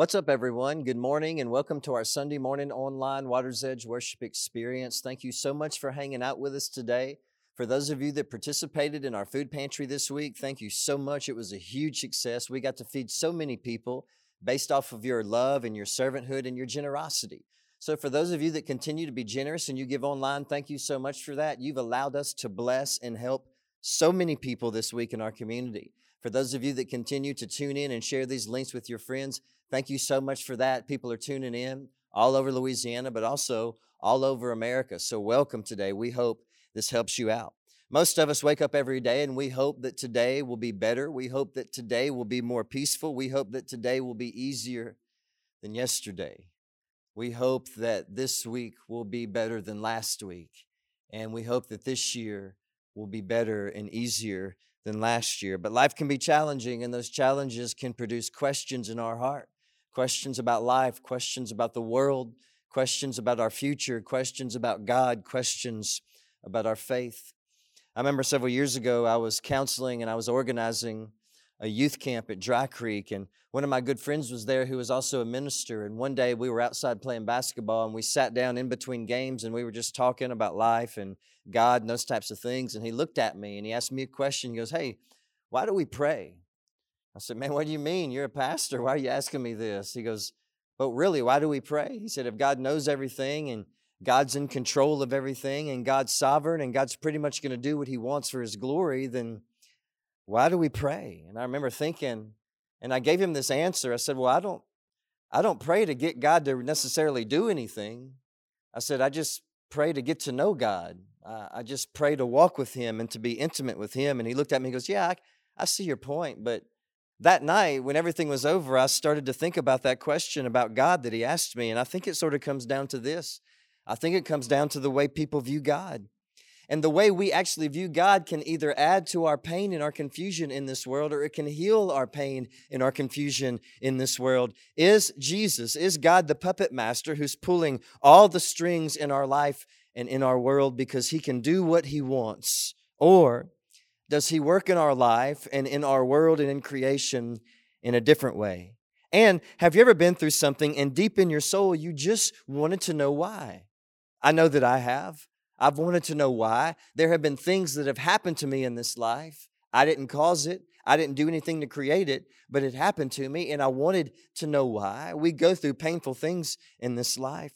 What's up, everyone? Good morning, and welcome to our Sunday morning online Water's Edge worship experience. Thank you so much for hanging out with us today. For those of you that participated in our food pantry this week, thank you so much. It was a huge success. We got to feed so many people based off of your love and your servanthood and your generosity. So, for those of you that continue to be generous and you give online, thank you so much for that. You've allowed us to bless and help so many people this week in our community. For those of you that continue to tune in and share these links with your friends, Thank you so much for that. People are tuning in all over Louisiana, but also all over America. So, welcome today. We hope this helps you out. Most of us wake up every day and we hope that today will be better. We hope that today will be more peaceful. We hope that today will be easier than yesterday. We hope that this week will be better than last week. And we hope that this year will be better and easier than last year. But life can be challenging, and those challenges can produce questions in our heart questions about life, questions about the world, questions about our future, questions about God, questions about our faith. I remember several years ago, I was counseling and I was organizing a youth camp at Dry Creek, and one of my good friends was there who was also a minister. And one day we were outside playing basketball, and we sat down in between games and we were just talking about life and God and those types of things. And he looked at me and he asked me a question. He goes, Hey, why do we pray? I said, Man, what do you mean? You're a pastor. Why are you asking me this? He goes, But really, why do we pray? He said, If God knows everything and God's in control of everything and God's sovereign and God's pretty much going to do what he wants for his glory, then why do we pray? And I remember thinking, and I gave him this answer. I said, Well, I don't I don't pray to get God to necessarily do anything. I said, I just pray to get to know God. I just pray to walk with Him and to be intimate with Him. And he looked at me and goes, Yeah, I, I see your point, but that night, when everything was over, I started to think about that question about God that he asked me. And I think it sort of comes down to this I think it comes down to the way people view God. And the way we actually view God can either add to our pain and our confusion in this world, or it can heal our pain and our confusion in this world. Is Jesus, is God the puppet master who's pulling all the strings in our life and in our world because he can do what he wants? Or does He work in our life and in our world and in creation in a different way? And have you ever been through something and deep in your soul you just wanted to know why? I know that I have. I've wanted to know why. There have been things that have happened to me in this life. I didn't cause it. I didn't do anything to create it, but it happened to me and I wanted to know why. We go through painful things in this life.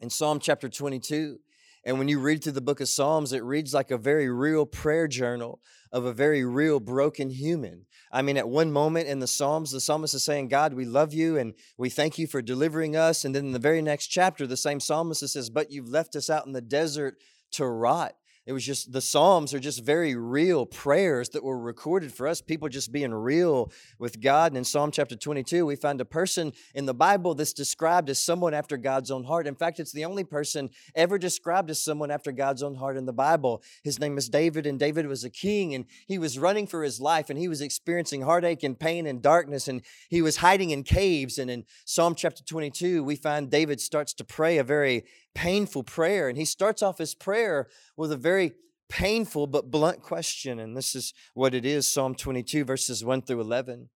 In Psalm chapter 22, and when you read through the book of Psalms, it reads like a very real prayer journal of a very real broken human. I mean, at one moment in the Psalms, the psalmist is saying, God, we love you and we thank you for delivering us. And then in the very next chapter, the same psalmist says, But you've left us out in the desert to rot. It was just the Psalms are just very real prayers that were recorded for us, people just being real with God. And in Psalm chapter 22, we find a person in the Bible that's described as someone after God's own heart. In fact, it's the only person ever described as someone after God's own heart in the Bible. His name is David, and David was a king, and he was running for his life, and he was experiencing heartache and pain and darkness, and he was hiding in caves. And in Psalm chapter 22, we find David starts to pray a very painful prayer. And he starts off his prayer with a very painful but blunt question. And this is what it is Psalm 22, verses 1 through 11.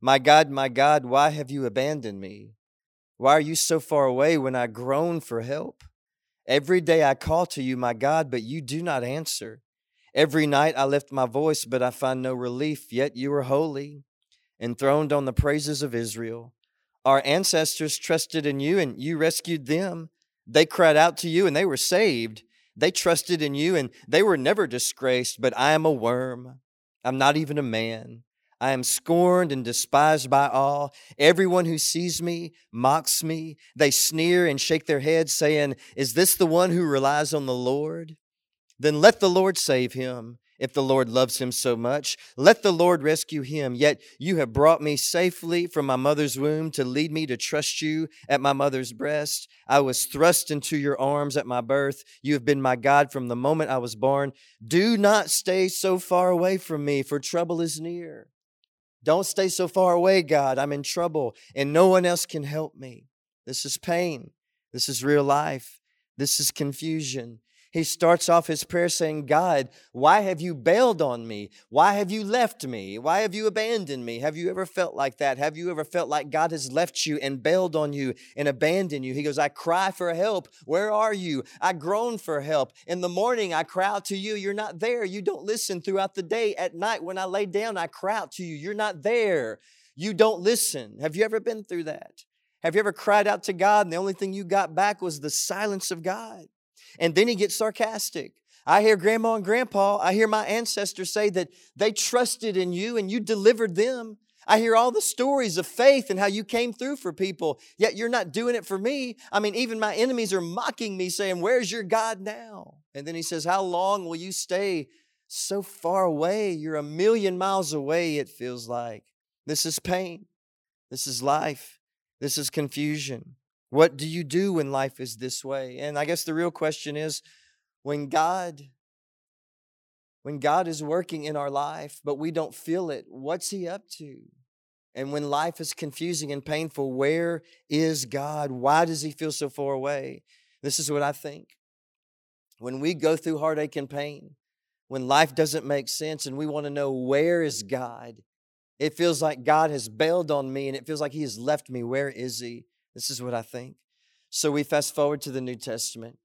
My God, my God, why have you abandoned me? Why are you so far away when I groan for help? Every day I call to you, my God, but you do not answer. Every night I lift my voice, but I find no relief. Yet you are holy, enthroned on the praises of Israel. Our ancestors trusted in you, and you rescued them. They cried out to you and they were saved. They trusted in you and they were never disgraced. But I am a worm. I'm not even a man. I am scorned and despised by all. Everyone who sees me mocks me. They sneer and shake their heads, saying, Is this the one who relies on the Lord? Then let the Lord save him if the Lord loves him so much. Let the Lord rescue him. Yet you have brought me safely from my mother's womb to lead me to trust you at my mother's breast. I was thrust into your arms at my birth. You have been my God from the moment I was born. Do not stay so far away from me, for trouble is near. Don't stay so far away, God. I'm in trouble, and no one else can help me. This is pain. This is real life. This is confusion. He starts off his prayer saying, God, why have you bailed on me? Why have you left me? Why have you abandoned me? Have you ever felt like that? Have you ever felt like God has left you and bailed on you and abandoned you? He goes, I cry for help. Where are you? I groan for help. In the morning, I cry out to you. You're not there. You don't listen throughout the day. At night, when I lay down, I cry out to you. You're not there. You don't listen. Have you ever been through that? Have you ever cried out to God and the only thing you got back was the silence of God? And then he gets sarcastic. I hear grandma and grandpa, I hear my ancestors say that they trusted in you and you delivered them. I hear all the stories of faith and how you came through for people, yet you're not doing it for me. I mean, even my enemies are mocking me, saying, Where's your God now? And then he says, How long will you stay so far away? You're a million miles away, it feels like. This is pain. This is life. This is confusion. What do you do when life is this way? And I guess the real question is when God when God is working in our life but we don't feel it, what's he up to? And when life is confusing and painful, where is God? Why does he feel so far away? This is what I think. When we go through heartache and pain, when life doesn't make sense and we want to know where is God, it feels like God has bailed on me and it feels like he has left me. Where is he? This is what I think. So we fast forward to the New Testament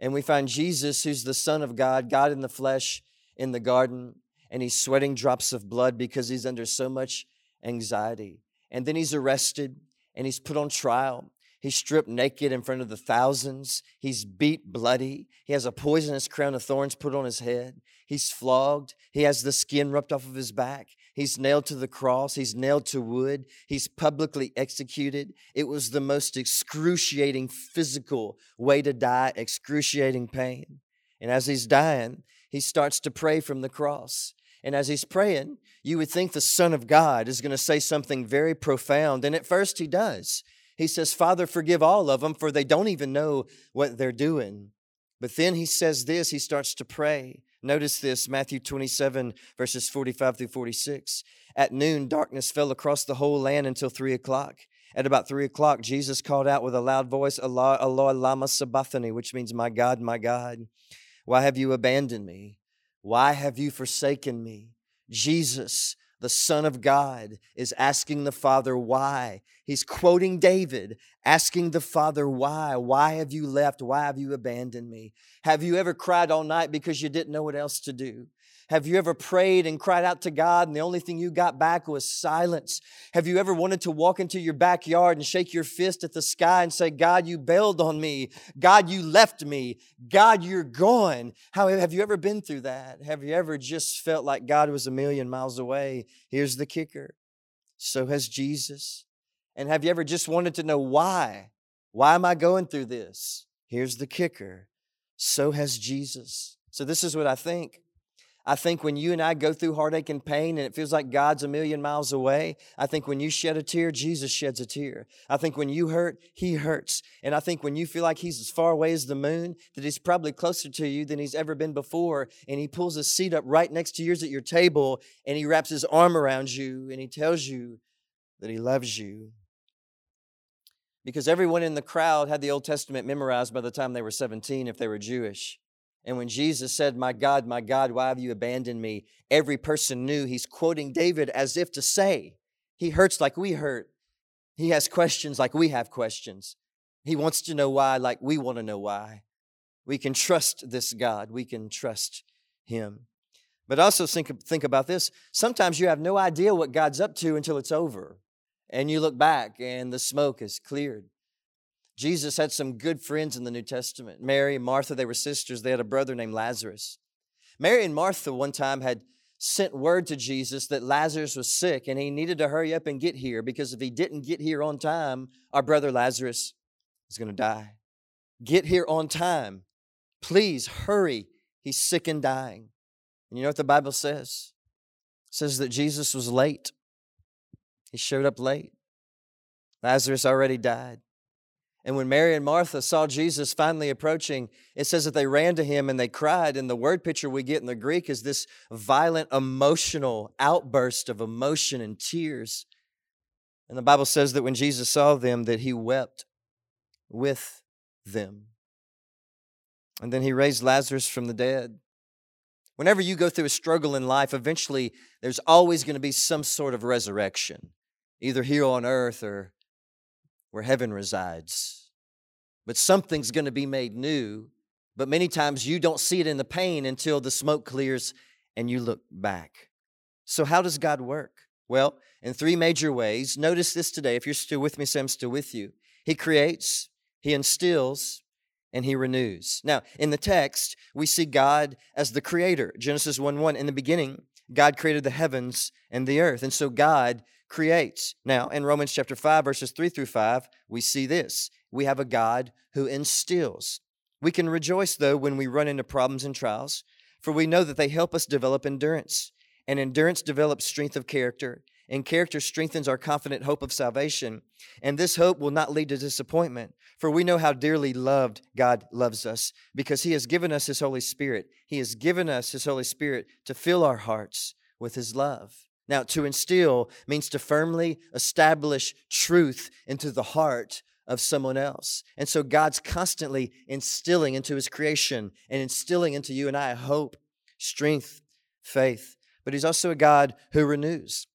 and we find Jesus, who's the Son of God, God in the flesh in the garden, and he's sweating drops of blood because he's under so much anxiety. And then he's arrested and he's put on trial. He's stripped naked in front of the thousands. He's beat bloody. He has a poisonous crown of thorns put on his head. He's flogged. He has the skin ripped off of his back. He's nailed to the cross. He's nailed to wood. He's publicly executed. It was the most excruciating physical way to die, excruciating pain. And as he's dying, he starts to pray from the cross. And as he's praying, you would think the Son of God is going to say something very profound. And at first, he does. He says, Father, forgive all of them, for they don't even know what they're doing. But then he says this, he starts to pray. Notice this Matthew 27, verses 45 through 46. At noon, darkness fell across the whole land until three o'clock. At about three o'clock, Jesus called out with a loud voice, Allah, Allah, Lama Sabachthani, which means, My God, my God, why have you abandoned me? Why have you forsaken me? Jesus, the Son of God, is asking the Father why. He's quoting David, asking the Father why. Why have you left? Why have you abandoned me? Have you ever cried all night because you didn't know what else to do? Have you ever prayed and cried out to God and the only thing you got back was silence? Have you ever wanted to walk into your backyard and shake your fist at the sky and say, God, you bailed on me. God, you left me. God, you're gone. How have you ever been through that? Have you ever just felt like God was a million miles away? Here's the kicker. So has Jesus. And have you ever just wanted to know why? Why am I going through this? Here's the kicker. So has Jesus. So this is what I think. I think when you and I go through heartache and pain and it feels like God's a million miles away, I think when you shed a tear, Jesus sheds a tear. I think when you hurt, He hurts. And I think when you feel like He's as far away as the moon, that He's probably closer to you than He's ever been before. And He pulls a seat up right next to yours at your table and He wraps His arm around you and He tells you that He loves you. Because everyone in the crowd had the Old Testament memorized by the time they were 17 if they were Jewish. And when Jesus said, My God, my God, why have you abandoned me? Every person knew he's quoting David as if to say, He hurts like we hurt. He has questions like we have questions. He wants to know why, like we want to know why. We can trust this God, we can trust Him. But also think, think about this. Sometimes you have no idea what God's up to until it's over. And you look back and the smoke is cleared. Jesus had some good friends in the New Testament. Mary and Martha, they were sisters. They had a brother named Lazarus. Mary and Martha one time had sent word to Jesus that Lazarus was sick and he needed to hurry up and get here because if he didn't get here on time, our brother Lazarus is going to die. Get here on time. Please hurry. He's sick and dying. And you know what the Bible says? It says that Jesus was late. He showed up late. Lazarus already died. And when Mary and Martha saw Jesus finally approaching, it says that they ran to him and they cried. And the word picture we get in the Greek is this violent emotional outburst of emotion and tears. And the Bible says that when Jesus saw them, that he wept with them. And then he raised Lazarus from the dead. Whenever you go through a struggle in life, eventually there's always going to be some sort of resurrection, either here on earth or where heaven resides. But something's going to be made new. But many times you don't see it in the pain until the smoke clears and you look back. So, how does God work? Well, in three major ways. Notice this today. If you're still with me, say I'm still with you. He creates, He instills, and He renews. Now, in the text, we see God as the creator. Genesis 1 1. In the beginning, God created the heavens and the earth. And so God creates. Now, in Romans chapter 5, verses 3 through 5, we see this. We have a God who instills. We can rejoice, though, when we run into problems and trials, for we know that they help us develop endurance. And endurance develops strength of character, and character strengthens our confident hope of salvation. And this hope will not lead to disappointment, for we know how dearly loved God loves us because He has given us His Holy Spirit. He has given us His Holy Spirit to fill our hearts with His love. Now, to instill means to firmly establish truth into the heart of someone else. And so God's constantly instilling into His creation and instilling into you and I hope, strength, faith. But He's also a God who renews.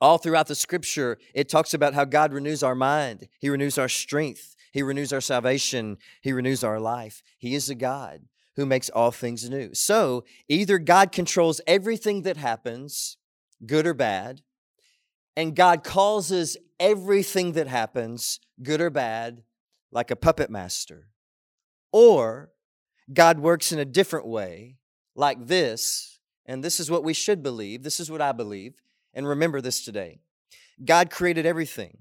All throughout the scripture, it talks about how God renews our mind, He renews our strength, He renews our salvation, He renews our life. He is a God who makes all things new. So either God controls everything that happens, good or bad, and God causes everything that happens, good or bad, like a puppet master, or God works in a different way, like this, and this is what we should believe, this is what I believe and remember this today God created everything.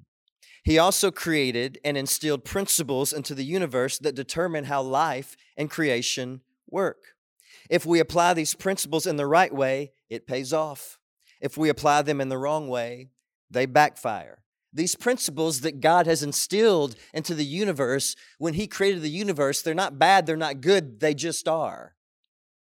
He also created and instilled principles into the universe that determine how life and creation work. If we apply these principles in the right way, it pays off. If we apply them in the wrong way, they backfire. These principles that God has instilled into the universe, when He created the universe, they're not bad, they're not good, they just are.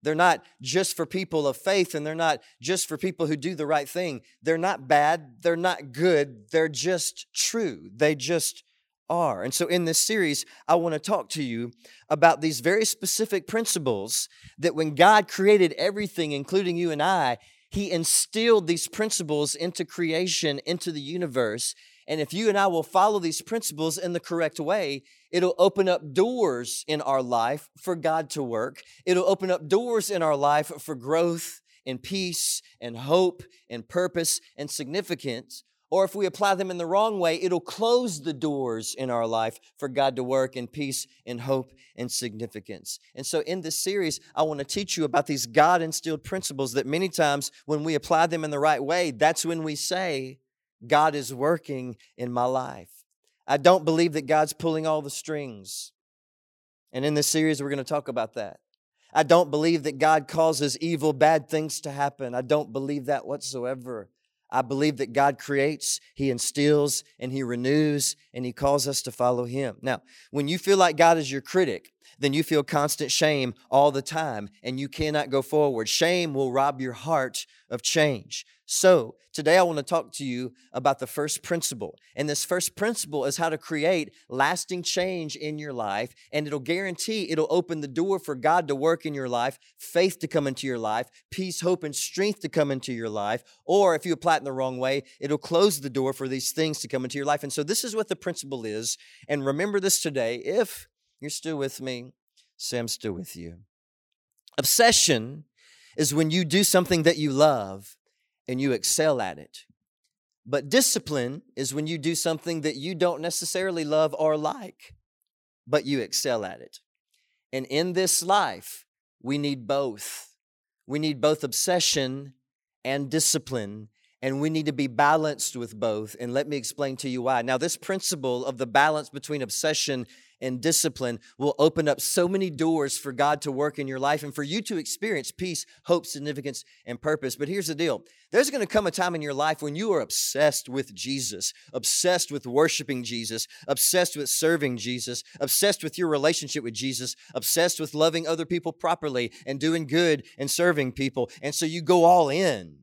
They're not just for people of faith and they're not just for people who do the right thing. They're not bad, they're not good, they're just true. They just are. And so in this series, I want to talk to you about these very specific principles that when God created everything, including you and I, He instilled these principles into creation, into the universe. And if you and I will follow these principles in the correct way, it'll open up doors in our life for God to work. It'll open up doors in our life for growth and peace and hope and purpose and significance. Or if we apply them in the wrong way, it'll close the doors in our life for God to work in peace and hope and significance. And so, in this series, I want to teach you about these God instilled principles that many times, when we apply them in the right way, that's when we say, God is working in my life. I don't believe that God's pulling all the strings. And in this series, we're going to talk about that. I don't believe that God causes evil, bad things to happen. I don't believe that whatsoever. I believe that God creates, He instills, and He renews, and He calls us to follow Him. Now, when you feel like God is your critic, then you feel constant shame all the time and you cannot go forward. Shame will rob your heart of change. So, today I want to talk to you about the first principle. And this first principle is how to create lasting change in your life. And it'll guarantee it'll open the door for God to work in your life, faith to come into your life, peace, hope, and strength to come into your life. Or if you apply it in the wrong way, it'll close the door for these things to come into your life. And so, this is what the principle is. And remember this today if you're still with me? Sam's still with you. Obsession is when you do something that you love and you excel at it. But discipline is when you do something that you don't necessarily love or like, but you excel at it. And in this life, we need both. We need both obsession and discipline, and we need to be balanced with both. And let me explain to you why. Now, this principle of the balance between obsession and discipline will open up so many doors for God to work in your life and for you to experience peace, hope, significance, and purpose. But here's the deal there's going to come a time in your life when you are obsessed with Jesus, obsessed with worshiping Jesus, obsessed with serving Jesus, obsessed with your relationship with Jesus, obsessed with loving other people properly and doing good and serving people. And so you go all in.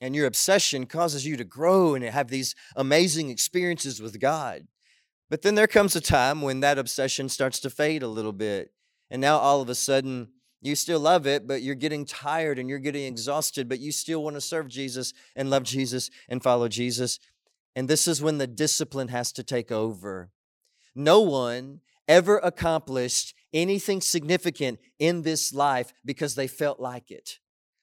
And your obsession causes you to grow and have these amazing experiences with God. But then there comes a time when that obsession starts to fade a little bit And now all of a sudden, you still love it, but you're getting tired and you're getting exhausted, but you still want to serve Jesus and love Jesus and follow Jesus. And this is when the discipline has to take over. No one ever accomplished anything significant in this life because they felt like it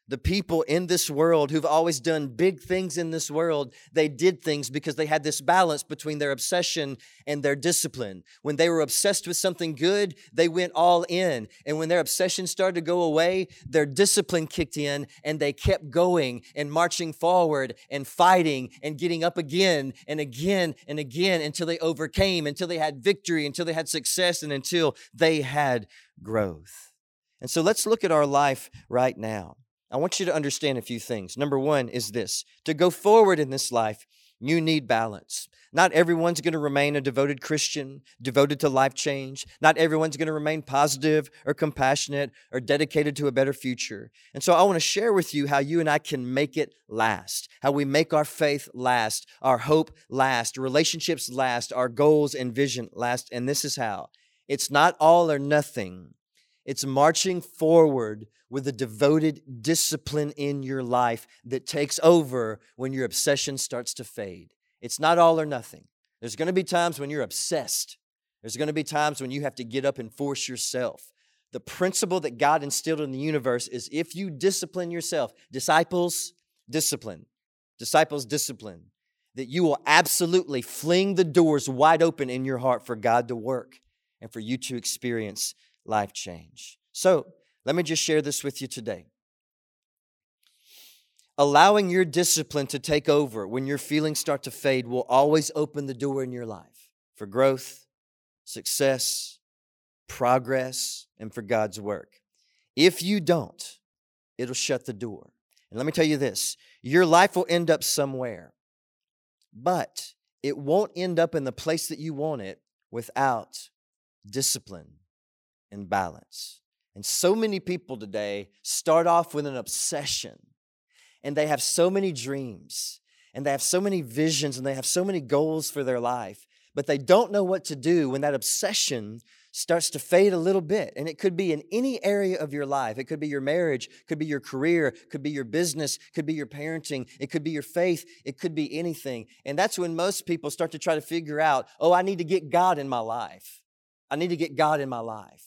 the people in this world who've always done big things in this world, they did things because they had this balance between their obsession and their discipline. When they were obsessed with something good, they went all in. And when their obsession started to go away, their discipline kicked in and they kept going and marching forward and fighting and getting up again and again and again until they overcame, until they had victory, until they had success, and until they had growth. And so let's look at our life right now. I want you to understand a few things. Number one is this to go forward in this life, you need balance. Not everyone's going to remain a devoted Christian, devoted to life change. Not everyone's going to remain positive or compassionate or dedicated to a better future. And so I want to share with you how you and I can make it last, how we make our faith last, our hope last, relationships last, our goals and vision last. And this is how it's not all or nothing, it's marching forward with a devoted discipline in your life that takes over when your obsession starts to fade. It's not all or nothing. There's going to be times when you're obsessed. There's going to be times when you have to get up and force yourself. The principle that God instilled in the universe is if you discipline yourself, disciples, discipline, disciples, discipline, that you will absolutely fling the doors wide open in your heart for God to work and for you to experience life change. So, let me just share this with you today. Allowing your discipline to take over when your feelings start to fade will always open the door in your life for growth, success, progress, and for God's work. If you don't, it'll shut the door. And let me tell you this your life will end up somewhere, but it won't end up in the place that you want it without discipline and balance. And so many people today start off with an obsession and they have so many dreams and they have so many visions and they have so many goals for their life, but they don't know what to do when that obsession starts to fade a little bit. And it could be in any area of your life. It could be your marriage, could be your career, could be your business, could be your parenting, it could be your faith, it could be anything. And that's when most people start to try to figure out, oh, I need to get God in my life. I need to get God in my life.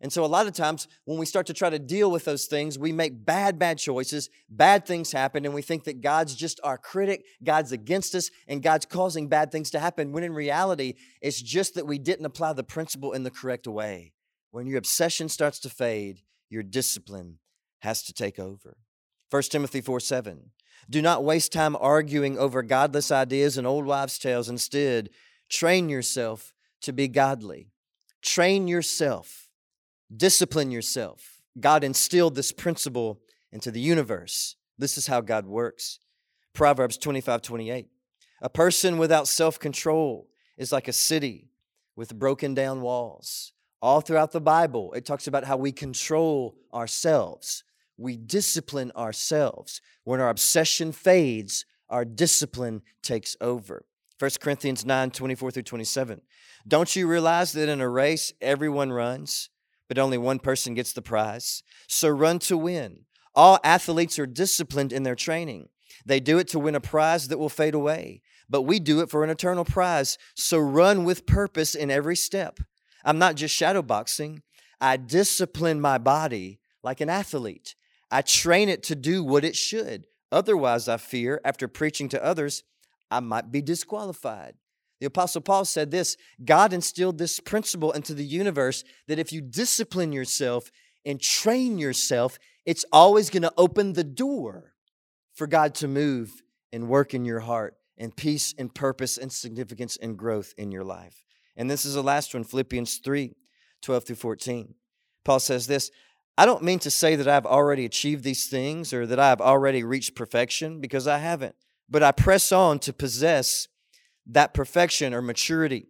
And so, a lot of times, when we start to try to deal with those things, we make bad, bad choices, bad things happen, and we think that God's just our critic, God's against us, and God's causing bad things to happen, when in reality, it's just that we didn't apply the principle in the correct way. When your obsession starts to fade, your discipline has to take over. 1 Timothy 4 7. Do not waste time arguing over godless ideas and old wives' tales. Instead, train yourself to be godly. Train yourself Discipline yourself. God instilled this principle into the universe. This is how God works. Proverbs 25 28. A person without self control is like a city with broken down walls. All throughout the Bible, it talks about how we control ourselves. We discipline ourselves. When our obsession fades, our discipline takes over. 1 Corinthians 9 24 through 27. Don't you realize that in a race, everyone runs? But only one person gets the prize. So run to win. All athletes are disciplined in their training. They do it to win a prize that will fade away, but we do it for an eternal prize. So run with purpose in every step. I'm not just shadowboxing, I discipline my body like an athlete. I train it to do what it should. Otherwise, I fear, after preaching to others, I might be disqualified. The Apostle Paul said this God instilled this principle into the universe that if you discipline yourself and train yourself, it's always going to open the door for God to move and work in your heart and peace and purpose and significance and growth in your life. And this is the last one Philippians 3 12 through 14. Paul says this I don't mean to say that I've already achieved these things or that I've already reached perfection because I haven't, but I press on to possess that perfection or maturity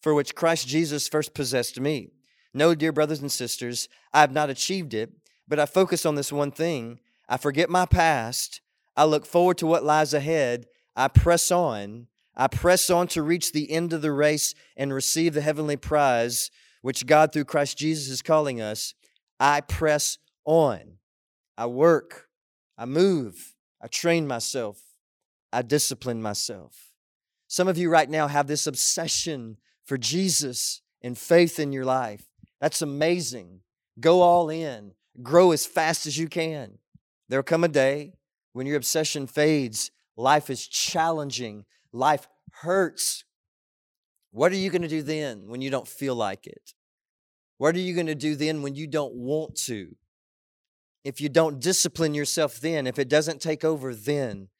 for which Christ Jesus first possessed me. No, dear brothers and sisters, I have not achieved it, but I focus on this one thing. I forget my past. I look forward to what lies ahead. I press on. I press on to reach the end of the race and receive the heavenly prize which God through Christ Jesus is calling us, I press on. I work. I move. I train myself. I discipline myself. Some of you right now have this obsession for Jesus and faith in your life. That's amazing. Go all in, grow as fast as you can. There'll come a day when your obsession fades, life is challenging, life hurts. What are you going to do then when you don't feel like it? What are you going to do then when you don't want to? If you don't discipline yourself then, if it doesn't take over then,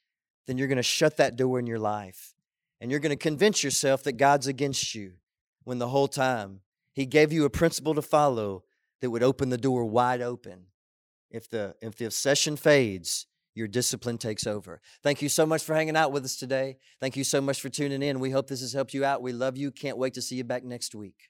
then you're going to shut that door in your life. And you're going to convince yourself that God's against you when the whole time He gave you a principle to follow that would open the door wide open. If the, if the obsession fades, your discipline takes over. Thank you so much for hanging out with us today. Thank you so much for tuning in. We hope this has helped you out. We love you. Can't wait to see you back next week.